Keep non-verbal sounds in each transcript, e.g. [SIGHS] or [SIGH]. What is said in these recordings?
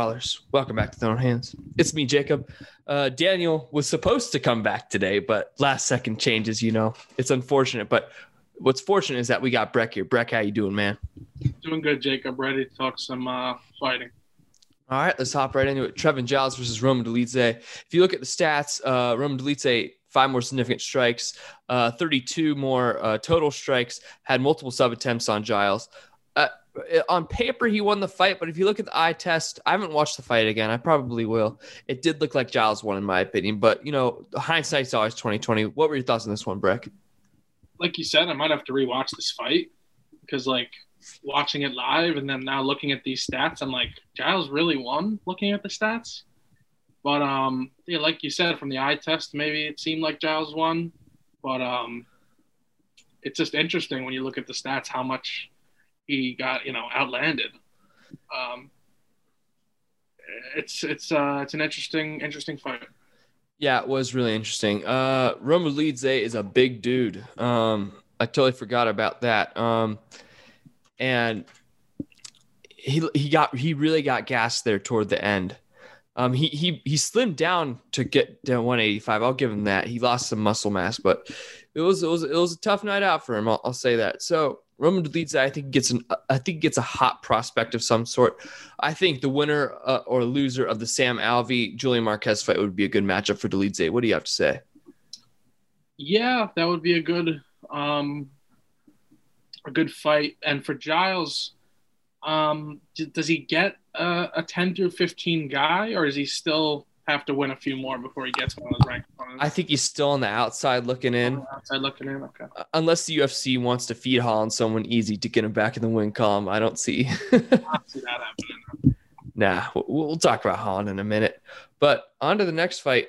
Brawlers? Welcome back to Thrown Hands. It's me, Jacob. Uh, Daniel was supposed to come back today, but last second changes. You know, it's unfortunate. But what's fortunate is that we got Breck here. Breck, how you doing, man? Doing good, Jacob. Ready to talk some uh, fighting. All right, let's hop right into it. Trevin Giles versus Roman Dolidze. If you look at the stats, uh, Roman Dolidze five more significant strikes, uh, 32 more uh, total strikes, had multiple sub attempts on Giles. Uh, on paper, he won the fight, but if you look at the eye test, I haven't watched the fight again. I probably will. It did look like Giles won, in my opinion. But you know, hindsight's always 2020. What were your thoughts on this one, Breck? Like you said, I might have to rewatch this fight because, like, watching it live and then now looking at these stats, I'm like, Giles really won. Looking at the stats, but um, yeah, like you said, from the eye test, maybe it seemed like Giles won, but um, it's just interesting when you look at the stats how much he got, you know, outlanded. Um, it's it's uh it's an interesting interesting fight. Yeah, it was really interesting. Uh, Roman Dolidze is a big dude. Um, I totally forgot about that. Um, and he he got he really got gassed there toward the end. Um, he he he slimmed down to get down 185. I'll give him that. He lost some muscle mass, but it was it was it was a tough night out for him. I'll, I'll say that. So Roman Dolidze, I think gets an I think gets a hot prospect of some sort. I think the winner uh, or loser of the Sam Alvey Julian Marquez fight would be a good matchup for Dolidze. What do you have to say? Yeah, that would be a good um a good fight. And for Giles, um d- does he get a, a 10 through 15 guy or is he still have to win a few more before he gets one of those ranked opponents? I think he's still on the outside looking in, outside looking in. Okay. uh, unless the UFC wants to feed Holland someone easy to get him back in the win column. I don't see. I don't see that happening. [LAUGHS] Nah, we'll, we'll talk about Holland in a minute. But on to the next fight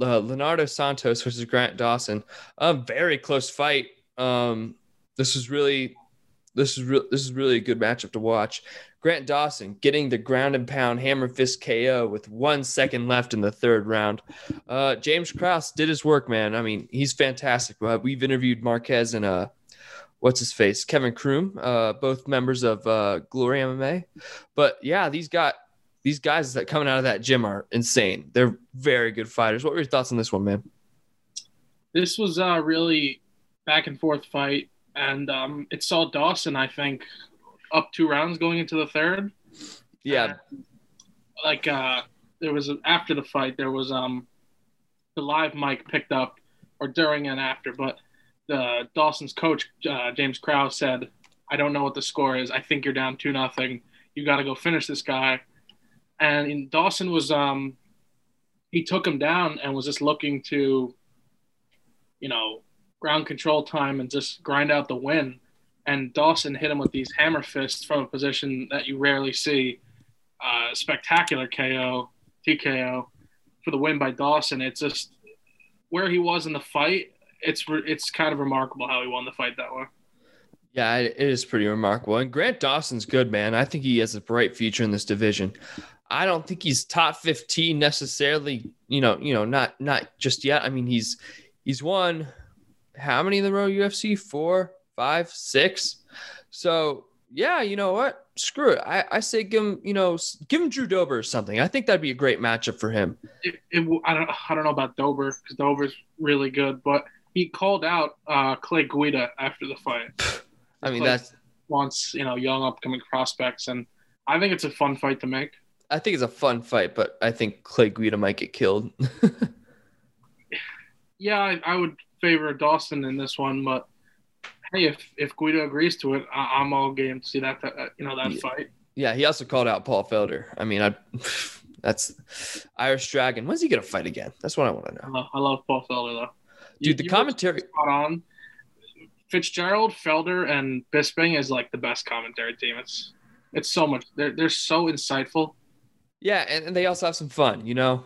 uh, Leonardo Santos versus Grant Dawson. A very close fight. Um, this was really. This is real. This is really a good matchup to watch. Grant Dawson getting the ground and pound hammer fist KO with one second left in the third round. Uh, James Krause did his work, man. I mean, he's fantastic. Uh, we've interviewed Marquez and uh, what's his face, Kevin Croom, uh, both members of uh, Glory MMA. But yeah, these got these guys that coming out of that gym are insane. They're very good fighters. What were your thoughts on this one, man? This was a really back and forth fight, and um, it saw Dawson, I think, up two rounds going into the third. Yeah, like uh there was after the fight there was um the live mic picked up or during and after but the dawson's coach uh, james krause said i don't know what the score is. I think you're down two nothing. You got to go finish this guy. And in dawson was um he took him down and was just looking to you know ground control time and just grind out the win and dawson hit him with these hammer fists from a position that you rarely see uh, spectacular KO, TKO for the win by Dawson. It's just where he was in the fight. It's it's kind of remarkable how he won the fight that way. yeah, it it is pretty remarkable. And Grant Dawson's good, man. I think he has a bright future in this division. I don't think he's top 15 necessarily, you know, you know, not not just yet. I mean, he's he's won how many in the row UFC? Four, five, six. So yeah, you know what? Screw it. I, I say give him, you know, give him Drew Dober or something. I think that'd be a great matchup for him. It, it, I don't I don't know about Dober because Dober's really good, but he called out uh, Clay Guida after the fight. [SIGHS] I mean, Clay that's wants you know young upcoming prospects, and I think it's a fun fight to make. I think it's a fun fight, but I think Clay Guida might get killed. [LAUGHS] Yeah, I, I would favor Dawson in this one, but hey, if if Guida agrees to it, I, I'm all game to see that, that you know that Yeah. fight. yeah, he also called out Paul Felder. I mean, I [LAUGHS] that's Irish Dragon. When's he gonna fight again? That's what I want to I know. love, I love Paul Felder though. You- Dude, the you commentary. spot on. Fitzgerald, Felder, and Bisping is like the best commentary team. It's it's so much. They're they're so insightful. Yeah, and, and they also have some fun, you know.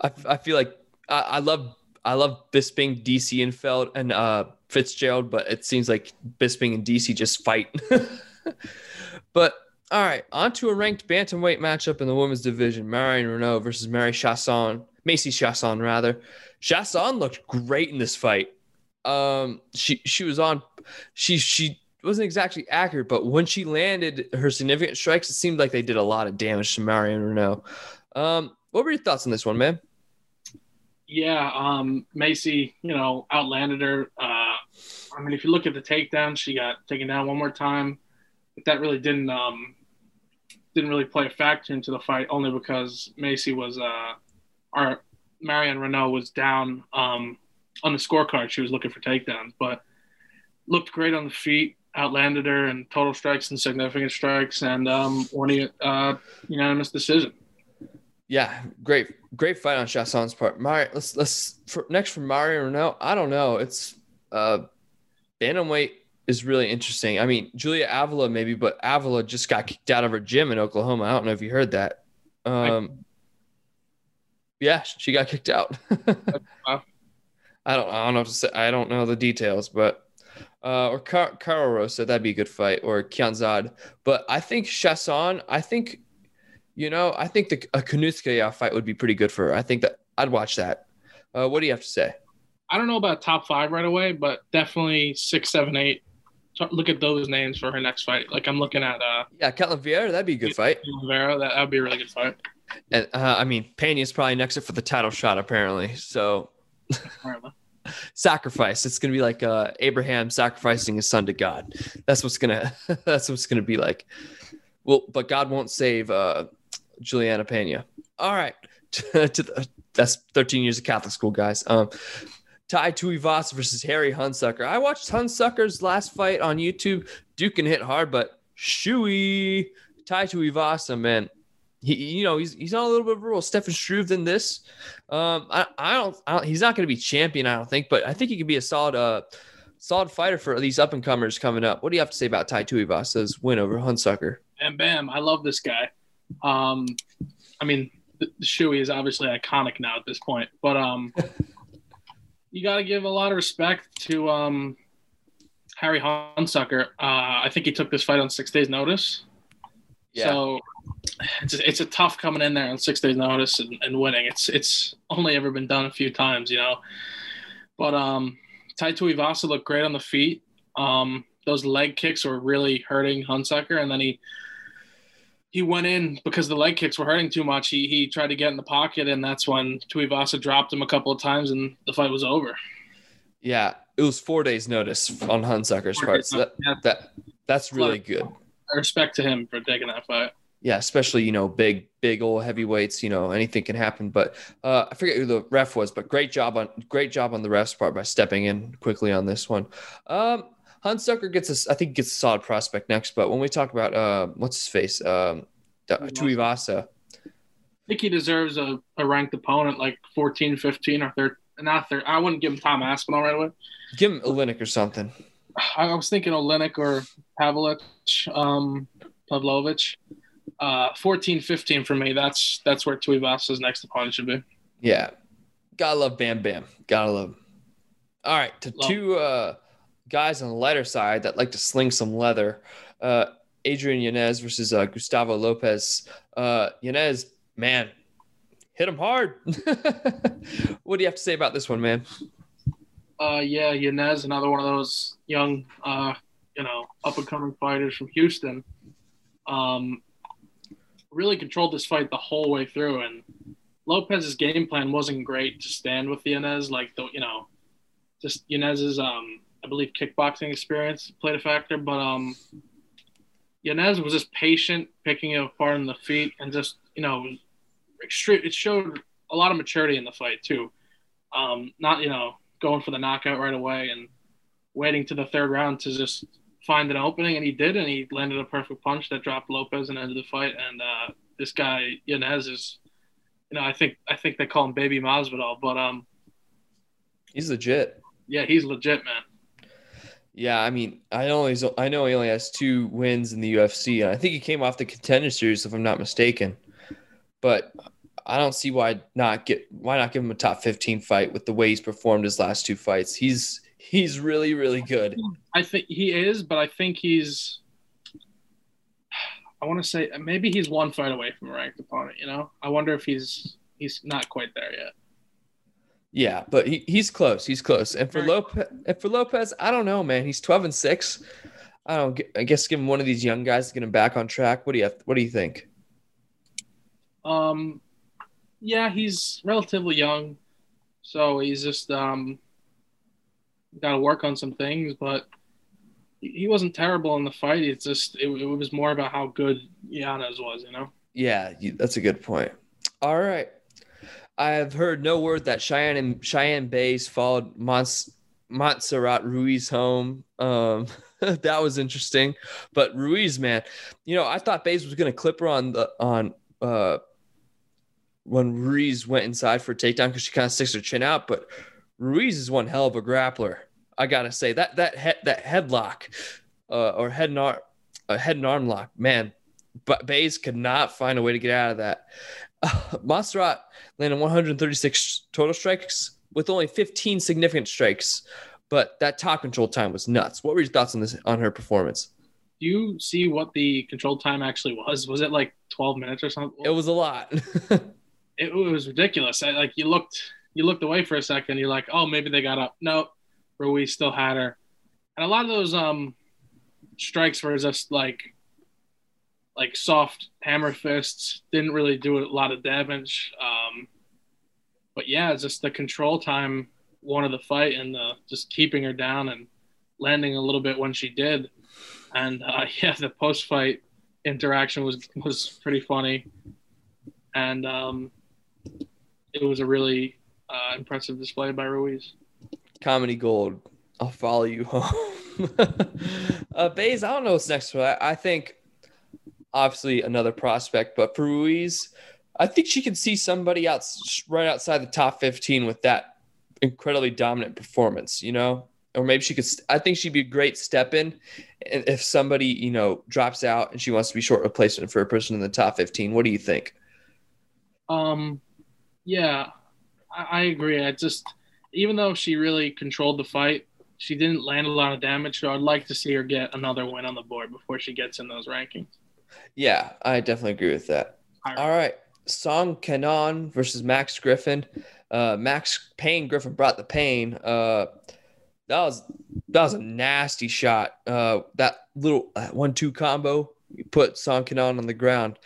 I, I feel like I, I love I love Bisping, DC, and Feld and uh, Fitzgerald, but it seems like Bisping and DC just fight. [LAUGHS] but all right, on to a ranked bantamweight matchup in the women's division: Marion Reneau versus Mary Chiasson, Macy Chiasson rather. Chiasson looked great in this fight. Um, she she was on, she she wasn't exactly accurate, but when she landed her significant strikes, it seemed like they did a lot of damage to Marion Reneau. Um, what were your thoughts on this one, man? Yeah, um, Macy, you know, outlanded her. Uh, I mean, if you look at the takedown, she got taken down one more time, but that really didn't um, didn't really play a factor into the fight, only because Macy was uh, our Marion Reneau was down um, on the scorecard. She was looking for takedowns, but looked great on the feet. Outlanded her in total strikes and significant strikes, and um, won a uh, unanimous decision. Yeah, great, great fight on Chiasson's part. Mari, let's let's for, next for Mario Reneau. I don't know. It's uh, bantamweight is really interesting. I mean, Julia Avila maybe, but Avila just got kicked out of her gym in Oklahoma. I don't know if you heard that. Um, yeah, she got kicked out. [LAUGHS] Wow. I don't. I don't know. To say. I don't know the details, but uh, or Car- Karol Rosa, that'd be a good fight, or Kianzad. But I think Chiasson. I think, you know, I think the a Kunitskaya fight would be pretty good for her. I think that I'd watch that. Uh, what do you have to say? I don't know about top five right away, but definitely six, seven, eight. Look at those names for her next fight. Like I'm looking at uh, Yeah, Ketlin Vieira, that'd be a good fight. Rivera. That would be a really good fight. And uh, I mean, Pena's probably next up for the title shot, apparently. So [LAUGHS] sacrifice. It's gonna be like uh, Abraham sacrificing his son to God. That's what's gonna. [LAUGHS] that's what's gonna be like. Well, but God won't save uh, Juliana Pena. All right, [LAUGHS] to the, that's 13 years of Catholic school, guys. Um, Tai Tuivasa versus Harry Hunsucker. I watched Hunsucker's last fight on YouTube. Duke can hit hard, but shooey. Tai Tuivasa, man, he you know he's he's on a little bit of a rule. Stefan Struve than this. Um, I, I don't, I don't he's not going to be champion, I don't think, but I think he could be a solid uh solid fighter for these up and comers coming up. What do you have to say about Tai Tuivasa's win over Hunsucker? Bam, bam, I love this guy. Um, I mean, the, is obviously iconic now at this point, but um, [LAUGHS] you got to give a lot of respect to um, Harry Hunsucker. Uh, I think he took this fight on six days' notice. Yeah. So it's a, it's a tough coming in there on six days' notice and, and winning. It's it's only ever been done a few times, you know. But um, Tai Tuivasa looked great on the feet. Um, those leg kicks were really hurting Hunsucker, and then he he went in because the leg kicks were hurting too much. He he tried to get in the pocket, and that's when Tuivasa dropped him a couple of times, and the fight was over. yeah, it was four days notice on Hunsucker's part. So that, Yeah, that that's really good. respect to him for taking that fight. Yeah, especially you know big big old heavyweights. You know anything can happen. But uh, I forget who the ref was, but great job on great job on the ref's part by stepping in quickly on this one. Um, Hunsucker gets us. I think gets a solid prospect next. But when we talk about uh, what's his face, um, Tuivasa. I think he deserves a, a ranked opponent like 14, 15, or 13. Not 13. I wouldn't give him Tom Aspinall right away. Give him Oleinik or something. I was thinking Oleinik or Pavlich, um, Pavlovich. Uh, 14, 15 for me. That's that's where Tuivasa's next opponent should be. Yeah. Gotta love Bam Bam. Gotta love. All right. To Love. two uh, guys on the lighter side that like to sling some leather. Uh, Adrian Yanez versus uh, Gustavo Lopez. Uh, Yanez, man, hit him hard. [LAUGHS] what do you have to say about this one, man? Uh, yeah, Yanez, another one of those young, uh, you know, up and coming fighters from Houston. Um, really controlled this fight the whole way through, and Lopez's game plan wasn't great to stand with Yanez. Like the, you know, just Yanez's, um, I believe, kickboxing experience played a factor, but um, Yanez was just patient, picking it apart in the feet, and just, you know, extreme. It showed a lot of maturity in the fight too. Um, not, you know, going for the knockout right away and waiting to the third round to just find an opening, and he did, and he landed a perfect punch that dropped Lopez and ended the fight. And uh, this guy Yanez is, you know, I think I think they call him Baby Masvidal, but um, He's legit. Yeah, he's legit, man. Yeah, I mean, I only I know he only has two wins in the UFC, and I think he came off the contender series, if I'm not mistaken. But I don't see why not get why not give him a top 15 fight with the way he's performed his last two fights. He's he's really really good. I think he is, but I think he's. I want to say maybe he's one fight away from a ranked opponent. You know, I wonder if he's he's not quite there yet. Yeah, but he, he's close. He's close. And for Lopez, and for Lopez, I don't know, man. He's 12 and six. I don't. I guess give him one of these young guys to get him back on track. What do you have, What do you think? Um, yeah, he's relatively young, so he's just um got to work on some things. But he wasn't terrible in the fight. It's just it, it was more about how good Yanez was. You know. Yeah, that's a good point. All right. I have heard no word that Cheyanne and Cheyanne Buys followed Mons, Montserrat Ruiz home. Um, [LAUGHS] that was interesting. But Ruiz, man, you know, I thought Buys was going to clip her on the on uh when Ruiz went inside for a takedown because she kind of sticks her chin out. But Ruiz is one hell of a grappler. I gotta say that that head that headlock uh, or head and arm uh, head and arm lock, man. But Buys could not find a way to get out of that. [LAUGHS] Uh, Montserrat landed 136 total strikes with only 15 significant strikes, but that top control time was nuts. What were your thoughts on this on her performance? Do you see what the control time actually was? Was it like 12 minutes or something? It was a lot. it, [LAUGHS] it was ridiculous. I, like you looked, you looked away for a second. You're like, oh, maybe they got up. No, Ruiz still had her, and a lot of those um strikes were just like like soft hammer fists. Didn't really do a lot of damage. Um, but yeah, just the control time won of the fight and the, just keeping her down and landing a little bit when she did. And uh, [LAUGHS] yeah, the post fight interaction was was pretty funny, and um, it was a really uh, impressive display by Ruiz. Comedy gold. I'll follow you home. [LAUGHS] uh, Buys, I don't know what's next for that. I think obviously another prospect, but for Ruiz, I think she can see somebody else right outside the top 15 with that incredibly dominant performance, you know? Or maybe she could, I think she'd be a great step in if somebody, you know, drops out and she wants to be short replacement for a person in the top 15. What do you think? Um, yeah, I, I agree. I just, even though she really controlled the fight, she didn't land a lot of damage. So I'd like to see her get another win on the board before she gets in those rankings. Yeah, I definitely agree with that. All right. Song Kenan versus Max Griffin. Uh, Max Payne Griffin brought the pain. Uh, that was that was a nasty shot. Uh, that little uh, one-two combo you put Song Kenan on the ground.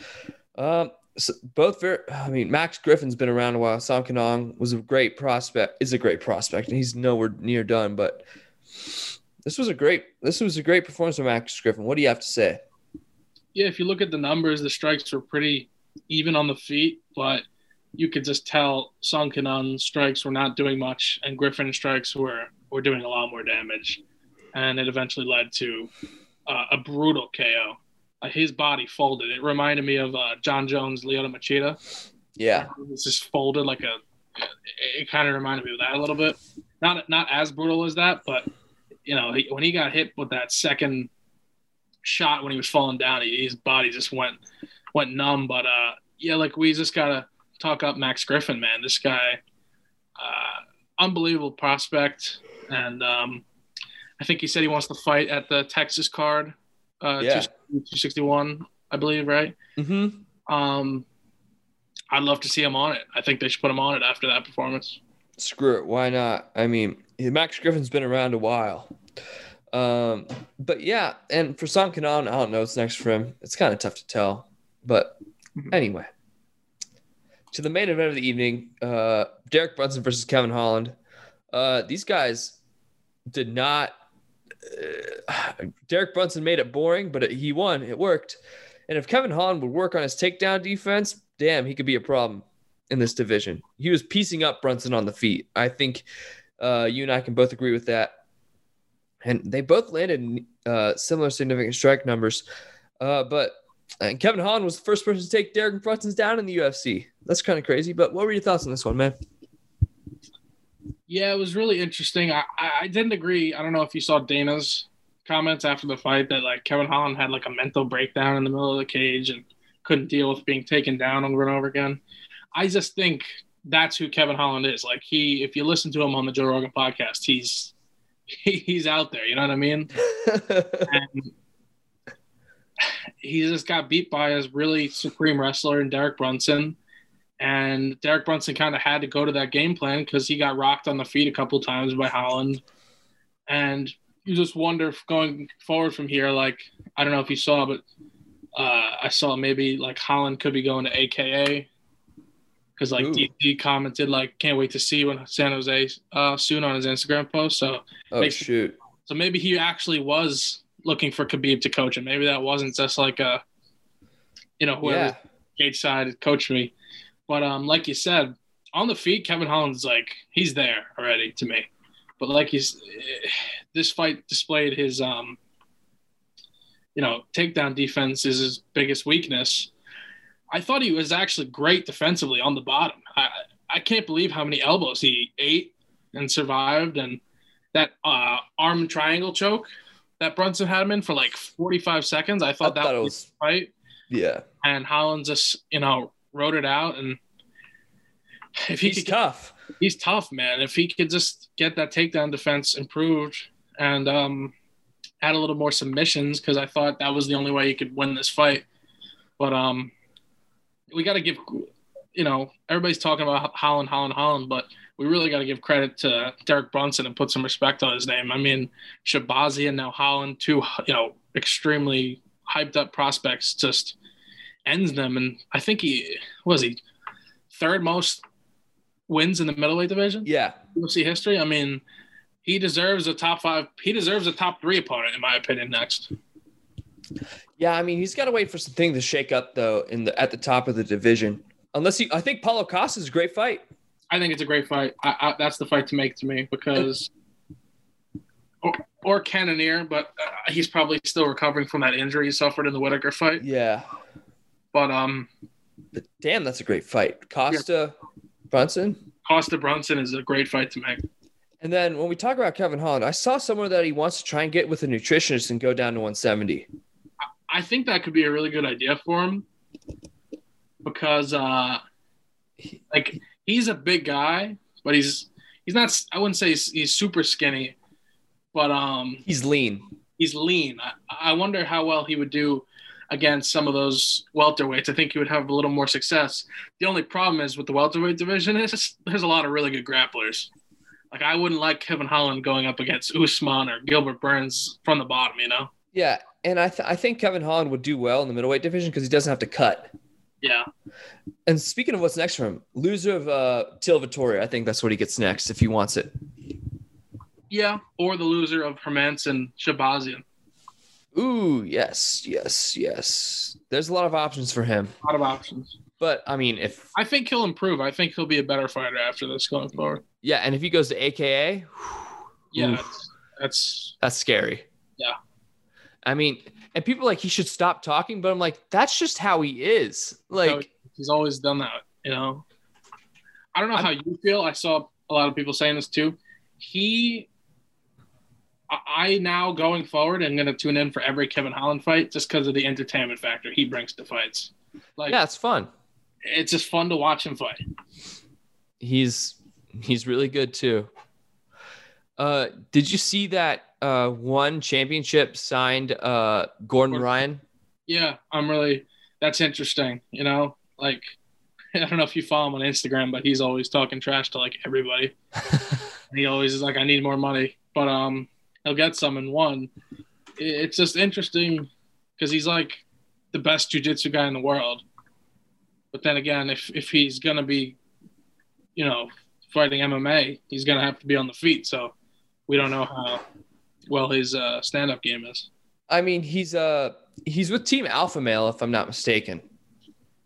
Um, so both very. I mean, Max Griffin's been around a while. Song Kenan was a great prospect. Is a great prospect, and he's nowhere near done. But this was a great. This was a great performance from Max Griffin. What do you have to say? Yeah, if you look at the numbers, the strikes were pretty even on the feet, but you could just tell Song Kenan's strikes were not doing much, and Griffin's strikes were were doing a lot more damage, and it eventually led to uh, a brutal KO. Uh, his body folded. It reminded me of uh, Jon Jones, Lyoto Machida. Yeah, It was just folded like a. It, it kind of reminded me of that a little bit. Not not as brutal as that, but you know he, when he got hit with that second shot when he was falling down, he, his body just went went numb. But uh, yeah, like we just gotta talk up Max Griffin, man. This guy, uh, unbelievable prospect, and um, I think he said he wants to fight at the Texas card, uh, Yeah. 261, I believe, right? Mm-hmm. Um, I'd love to see him on it. I think they should put him on it after that performance. Screw it. Why not? I mean, Max Griffin's been around a while. Um, but yeah, and for Song Kenan, I don't know what's next for him. It's kind of tough to tell. But Mhm. anyway, to the main event of the evening, uh, Derek Brunson versus Kevin Holland. Uh, these guys did not. Uh, Derek Brunson made it boring, but it, he won. It worked. And if Kevin Holland would work on his takedown defense, damn, he could be a problem in this division. He was piecing up Brunson on the feet. I think uh, you and I can both agree with that. And they both landed uh, similar significant strike numbers. Uh, but and Kevin Holland was the first person to take Derek Brunson's down in the UFC. That's kind of crazy. But what were your thoughts on this one, man? Yeah, it was really interesting. I, I, didn't agree. I don't know if you saw Dana's comments after the fight that like Kevin Holland had like a mental breakdown in the middle of the cage and couldn't deal with being taken down over and over again. I just think that's who Kevin Holland is. Like he, if you listen to him on the Joe Rogan podcast, he's he, [LAUGHS] he's out there. You know what I mean? and [LAUGHS] he just got beat by his really supreme wrestler in Derek Brunson. And Derek Brunson kind of had to go to that game plan because he got rocked on the feet a couple times by Holland. And you just wonder if going forward from here, like, I don't know if you saw, but uh, I saw maybe like Holland could be going to AKA because like Ooh. DC commented like can't wait to see when San Jose uh, soon on his Instagram post. So oh shoot. so maybe he actually was looking for Khabib to coach him. Maybe that wasn't just like a you know whoever Yeah. cage side coached me. But um, like you said, on the feet, Kevin Holland's like he's there already to me. But like he's this fight displayed his um, you know, takedown defense is his biggest weakness. I thought he was actually great defensively on the bottom. I I can't believe how many elbows he ate and survived, and that uh, arm triangle choke that Brunson had him in for like 45 seconds. I I thought that thought was was the fight yeah. and Holland just you know wrote it out and if he He's could, tough. he's tough man if he could just get that takedown defense improved and um add a little more submissions because I thought that was the only way he could win this fight but um we got to give you know everybody's talking about Holland Holland Holland but we really got to give credit to Derek Brunson and put some respect on his name I mean Shabazi and now Holland two you know extremely hyped up prospects just ends them and I think he was he third most wins in the middleweight division Yeah. UFC history. I mean, he deserves a top five. He deserves a top three opponent, in my opinion. Next, Yeah, I mean, he's got to wait for something to shake up though in the at the top of the division. Unless he, I think Paulo Costa is a great fight. I think it's a great fight. I, I, that's the fight to make to me because, or, or Cannonier, but uh, he's probably still recovering from that injury he suffered in the Whittaker fight. Yeah, But um, but damn, that's a great fight. Costa, Brunson, Costa Brunson is a great fight to make. and then when we talk about Kevin Holland, I saw somewhere that he wants to try and get with a nutritionist and go down to 170. I think that could be a really good idea for him because uh like he's a big guy, but he's he's not I wouldn't say he's, he's super skinny, but um He's lean. he's lean. I, I wonder how well he would do against some of those welterweights. I think he would have a little more success. The only problem is with the welterweight division is [LAUGHS] there's a lot of really good grapplers. Like I wouldn't like Kevin Holland going up against Usman or Gilbert Burns from the bottom, you know? Yeah, and I th- I think Kevin Holland would do well in the middleweight division because he doesn't have to cut. Yeah. And speaking of what's next for him, loser of uh, Till Vettori, I think that's what he gets next if he wants it. Yeah. Or the loser of Hermansson and Shahbazyan. Ooh, yes, yes, yes. There's a lot of options for him. A lot of options. But I mean, if I think he'll improve. I think he'll be a better fighter after this going forward. yeah, and if he goes to AKA, Yeah, Oof. that's, that's that's scary. Yeah. I mean, and people are like he should stop talking, but I'm like, that's just how he is. Like, he's always done that. You know, I don't know how you feel. I saw a lot of people saying this too. He, I- now going forward, am going to tune in for every Kevin Holland fight just because of the entertainment factor he brings to fights. Like, yeah, it's fun. it's just fun to watch him fight. He's he's really good too. Uh, did you see that uh, one championship signed uh, Gordon. Ryan? Yeah, I'm really. That's interesting. You know, like [LAUGHS] I don't know if you follow him on Instagram, but he's always talking trash to like everybody. [LAUGHS] He always is like, I need more money, but um, he'll get some in one. It's just interesting because he's like the best jujitsu guy in the world. But then again, if if he's gonna be, you know, fighting MMA, he's gonna have to be on the feet. So we don't know how well his uh, stand-up game is. I mean, he's uh he's with Team Alpha Male, if I'm not mistaken.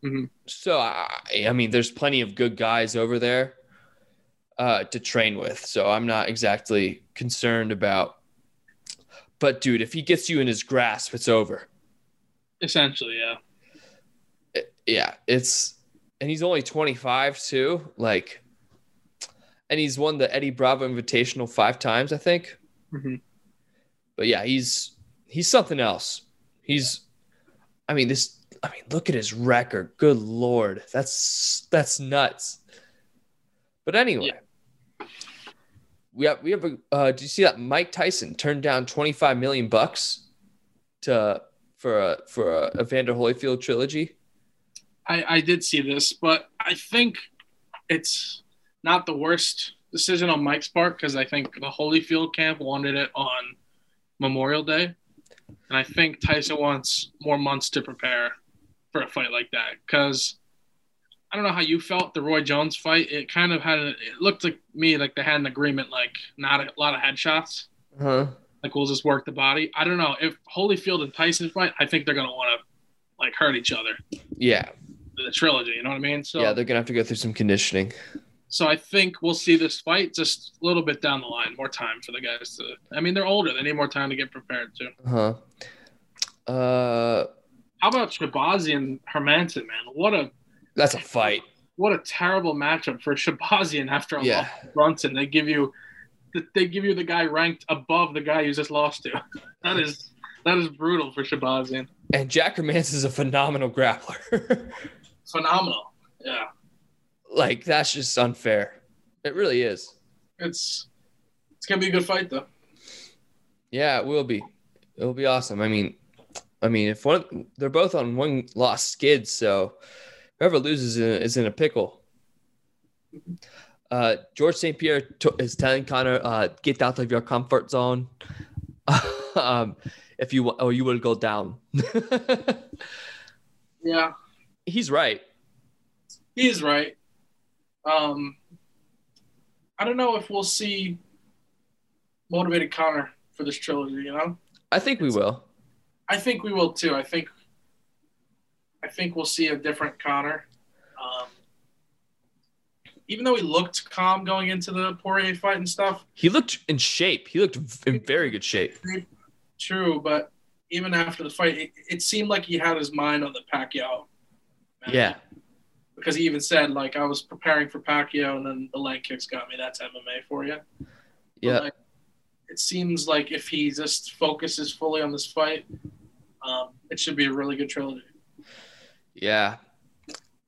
Mhm. So I, I mean, there's plenty of good guys over there uh, to train with. So I'm not exactly concerned about. But dude, if he gets you in his grasp, it's over. Essentially, yeah. It- yeah, it's and he's only 25 too. Like, and he's won the Eddie Bravo Invitational five times, I think. Mhm. But yeah, he's he's something else. He's, I mean, this. I mean, look at his record. Good lord, that's that's nuts. But anyway, we have we have a. Uh, do you see that Mike Tyson turned down twenty five million bucks to for a for a Evander Holyfield trilogy? I, I did see this, but I think it's not the worst decision on Mike's part because I think the Holyfield camp wanted it on Memorial Day, and I think Tyson wants more months to prepare for a fight like that. Because I don't know how you felt the Roy Jones fight. It kind of had it looked like me like they had an agreement, like not a lot of headshots. Huh? Like we'll just work the body. I don't know if Holyfield and Tyson fight. I think they're gonna want to like hurt each other. Yeah, The trilogy, you know what I mean? So yeah, they're gonna have to go through some conditioning. So I think we'll see this fight just a little bit down the line. More time for the guys to. I mean, they're older. They need more time to get prepared too. Uh huh? Uh, How about Shabazi and Hermansson, man? What a that's a fight. what a terrible matchup for Shahbazyan after a Yeah. Brunson. They give you, they give you the guy ranked above the guy you just lost to. [LAUGHS] That is that is brutal for Shahbazyan. And Jack Hermansson is a phenomenal grappler. [LAUGHS] Phenomenal. Yeah, like that's just unfair. It really is. it's it's gonna be a good fight though. Yeah, it will be. It will be awesome. I mean, I mean, if one they're both on one loss skid, so whoever loses is in, a pickle. Uh, George St. Pierre t- is telling Conor, uh, "Get out of your comfort zone. [LAUGHS] um, if you or you will go down." [LAUGHS] Yeah, He's right. He is right. Um, I don't know if we'll see motivated Conor for this trilogy. You know, I think we will. I think we will too. I think, I think we'll see a different Conor. Um, even though he looked calm going into the Poirier fight and stuff, He looked in shape. He looked in very good shape. true. But even after the fight, it, it seemed like he had his mind on the Pacquiao. match. Yeah. Because he even said like I was preparing for Pacquiao and then the leg kicks got me. That's MMA for you. Yeah. like, it seems like if he just focuses fully on this fight, um, it should be a really good trilogy. Yeah.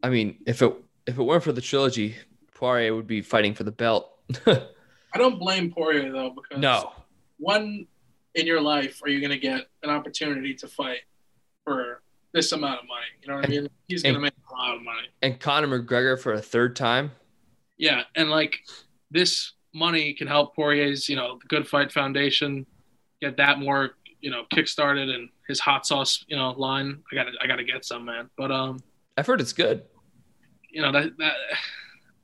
I mean, if it if it weren't for the trilogy, Poirier would be fighting for the belt. [LAUGHS] I don't blame Poirier though because no. when in your life are you going to get an opportunity to fight for this amount of money? You know what I mean? He's going to make a lot of money. And Conor McGregor for a third time. Yeah, and like this money can help Poirier's, you know, the Good Fight Foundation get that more, you know, kickstarted and his hot sauce, you know, line. I got to I got to get some, man. But um, I've heard it's good. you know, that that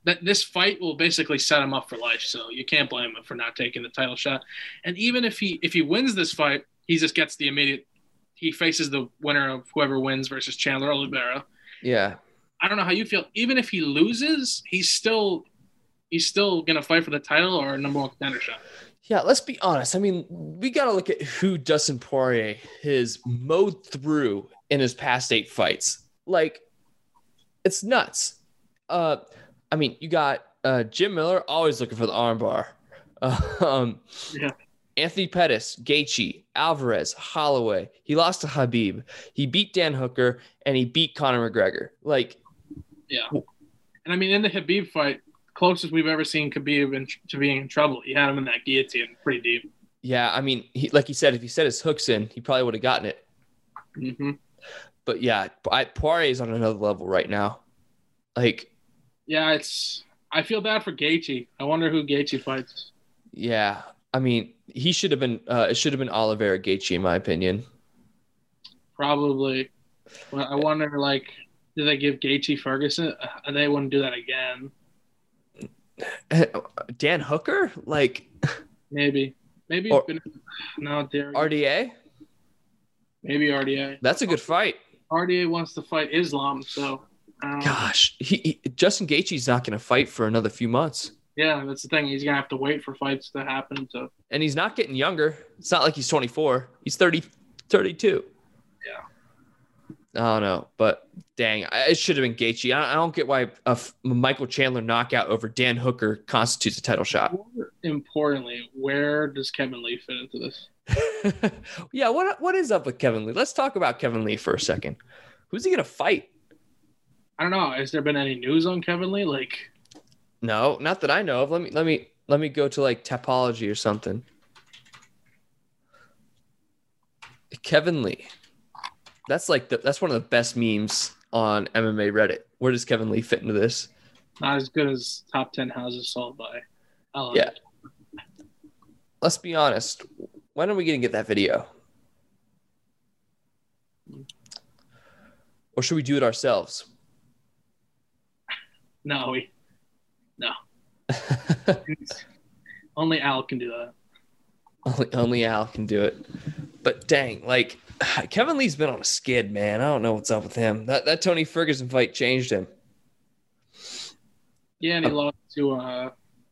that this fight will basically set him up for life, so you can't blame him for not taking the title shot. And even if he if he wins this fight, he just gets the immediate he faces the winner of whoever wins versus Chandler Oliveira. Yeah. I don't know how you feel. Even if he loses, he's still he's still gonna fight for the title or number one contender shot. Yeah, let's be honest. I mean, we got to look at who Dustin Poirier has mowed through in his past eight fights. Like, it's nuts. Uh, I mean, you got uh, Jim Miller always looking for the armbar. [LAUGHS] um, Yeah. Anthony Pettis, Gaethje, Alvarez, Holloway. He lost to Khabib. He beat Dan Hooker and he beat Conor McGregor. Like, Yeah. And I mean, in the Khabib fight, closest we've ever seen Khabib in, to being in trouble. He had him in that guillotine pretty deep. yeah, I mean, he, like he said, if he set his hooks in, he probably would have gotten it. Mm-hmm. But yeah, I, Poirier is on another level right now. Like, Yeah, it's. I feel bad for Gaethje. I wonder who Gaethje fights. yeah, I mean, he should have been. Uh, it should have been Oliver Gaethje, in my opinion. Probably. But I wonder, like, did they give Gaethje Ferguson? Uh, They wouldn't do that again. [LAUGHS] Dan Hooker, like Maybe. Maybe. Or- no, there. RDA, Maybe RDA. that's a good fight. RDA wants to fight Islam, so. Gosh, he, he, Justin Gaethje's not going to fight for another few months, Yeah, that's the thing. He's gonna have to wait for fights to happen. To and he's not getting younger. It's not like he's 24. He's 30, 32. Yeah. I don't know, but dang, I- it should have been Gaethje. I, I don't get why a f- Michael Chandler knockout over Dan Hooker constitutes a title shot. More importantly, where does Kevin Lee fit into this? [LAUGHS] yeah, what what is up with Kevin Lee? Let's talk about Kevin Lee for a second. Who's he gonna fight? I don't know. Has there been any news on Kevin Lee? Like, No, not that I know of. Let me let me let me go to like Tapology or something. Kevin Lee. That's like the, that's one of the best memes on MMA Reddit. Where does Kevin Lee fit into this? not as good as top ten houses sold by. Yeah. Let's be honest. When are we gonna get that video? Or should we do it ourselves? [LAUGHS] No, we. [LAUGHS] Only Al can do that. Only, only Al can do it. But dang, like [SIGHS] Kevin Lee's been on a skid, man. I don't know what's up with him. That that Tony Ferguson fight changed him. Yeah, and he lost to uh,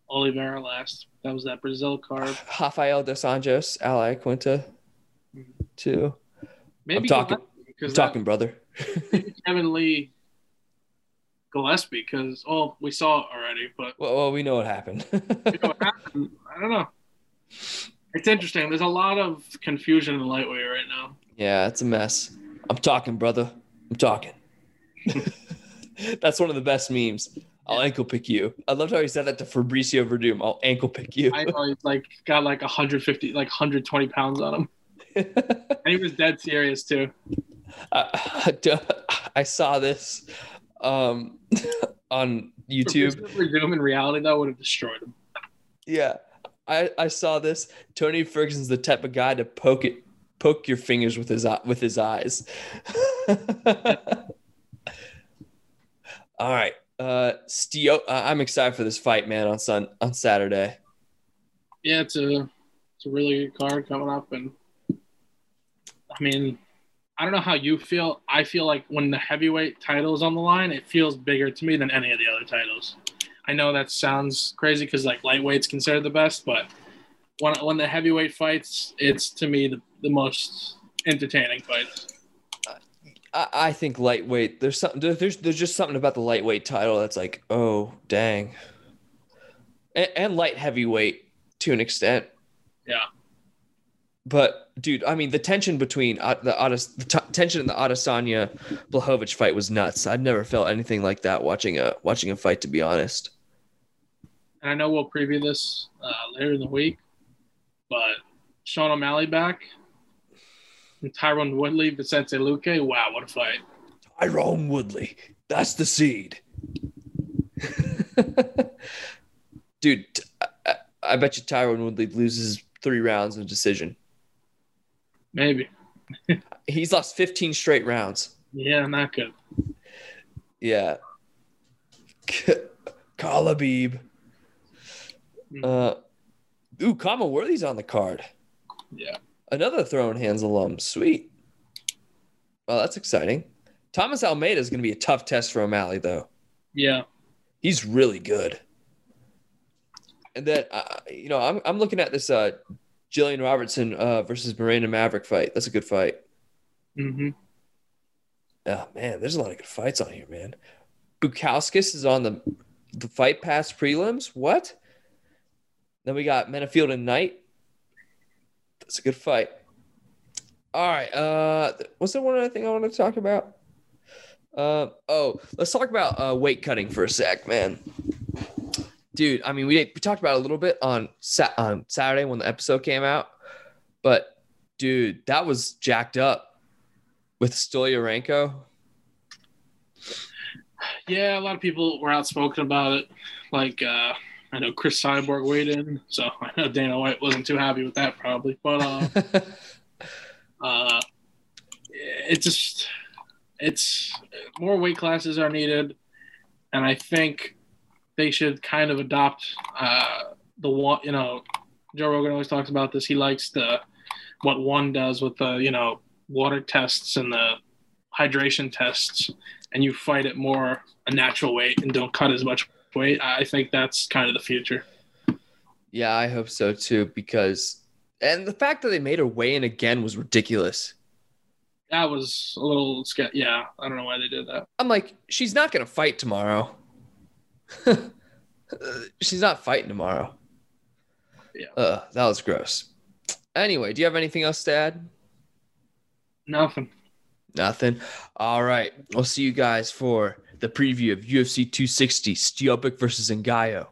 Oliveira last. That was that Brazil card. [SIGHS] Rafael dos Anjos, Al Iaquinta, too. Maybe talking- I'm talking, brother. Kevin Lee Gillespie because oh we saw it already, but Well, well we know what happened. [LAUGHS] you know what happened? I don't know. It's interesting. There's a lot of confusion in the lightweight right now. yeah, it's a mess. I'm talking, brother. I'm talking. [LAUGHS] That's one of the best memes. I'll ankle pick you. I loved how he said that to Fabricio Werdum. I'll ankle pick you. I know he's like got like 150, like 120 pounds on him, [LAUGHS] and he was dead serious too. I, I saw this um, [LAUGHS] on YouTube. Zoom in reality that would have destroyed him. Yeah, I, I saw this. Tony Ferguson's the type of guy to poke it, poke your fingers with his with his eyes. [LAUGHS] All right, uh, Stipe, uh, I'm excited for this fight, man. On Sun on Saturday. Yeah, it's a it's a really good card coming up, and I mean, I don't know how you feel. I feel like when the heavyweight title is on the line, it feels bigger to me than any of the other titles. I know that sounds crazy because like lightweight's considered the best, but when when the heavyweight fights, it's to me the, the most entertaining fights. I, I think lightweight. There's something. There's there's just something about the lightweight title that's like, oh dang. And, and light heavyweight to an extent. Yeah. But dude, I mean, the tension between uh, the Adis, the t- tension in the Adesanya Blachowicz fight was nuts. I've never felt anything like that watching a watching a fight. To be honest. And I know we'll preview this uh, later in the week, but Sean O'Malley back, and Tyron Woodley, Vicente Luque. Wow, what a fight! Tyron Woodley. That's the seed. [LAUGHS] Dude, I- I bet you Tyron Woodley loses three rounds of decision. Maybe. He's lost 15 straight rounds. Yeah, not good. Yeah. Kalabib. Uh, ooh, Kama Worthy's on the card. Yeah. Another throwing hands alum. Sweet. Well, that's exciting. Thomas Almeida is going to be a tough test for O'Malley, though. Yeah. He's really good. And then, uh, you know, I'm, I'm looking at this uh, Gillian Robertson uh, versus Miranda Maverick fight. That's a good fight. hmm Oh, man, there's a lot of good fights on here, man. Bukowskis is on the the fight pass prelims. What? Then we got Menifield and Knight. That's a good fight. All right. Uh, was there one other thing I want to talk about? Uh, oh, let's talk about uh, weight cutting for a sec, man. Dude, I mean, we, we talked about it a little bit on Sa- on Saturday when the episode came out, but dude, that was jacked up with Stoliarenko. Yeah, a lot of people were outspoken about it. Like, uh, I know Cris Cyborg weighed in, so I know Dana White wasn't too happy with that, probably. But uh, [LAUGHS] uh, it just, it's more weight classes are needed, and I think they should kind of adopt uh, the one. You know, Joe Rogan always talks about this. He likes the what one does with the you know water tests and the hydration tests and you fight it more a natural weight and don't cut as much weight. I think that's kind of the future. Yeah, I hope so too. Because, and the fact that they made her weigh in again was ridiculous. that was a little scary. Yeah, I don't know why they did that. I'm like, she's not gonna fight tomorrow. [LAUGHS] she's not fighting tomorrow. Yeah. Uh, that was gross. Anyway, do you have anything else to add? Nothing. Nothing. All right. We'll see you guys for the preview of UFC 260 Steelbook versus Ngannou.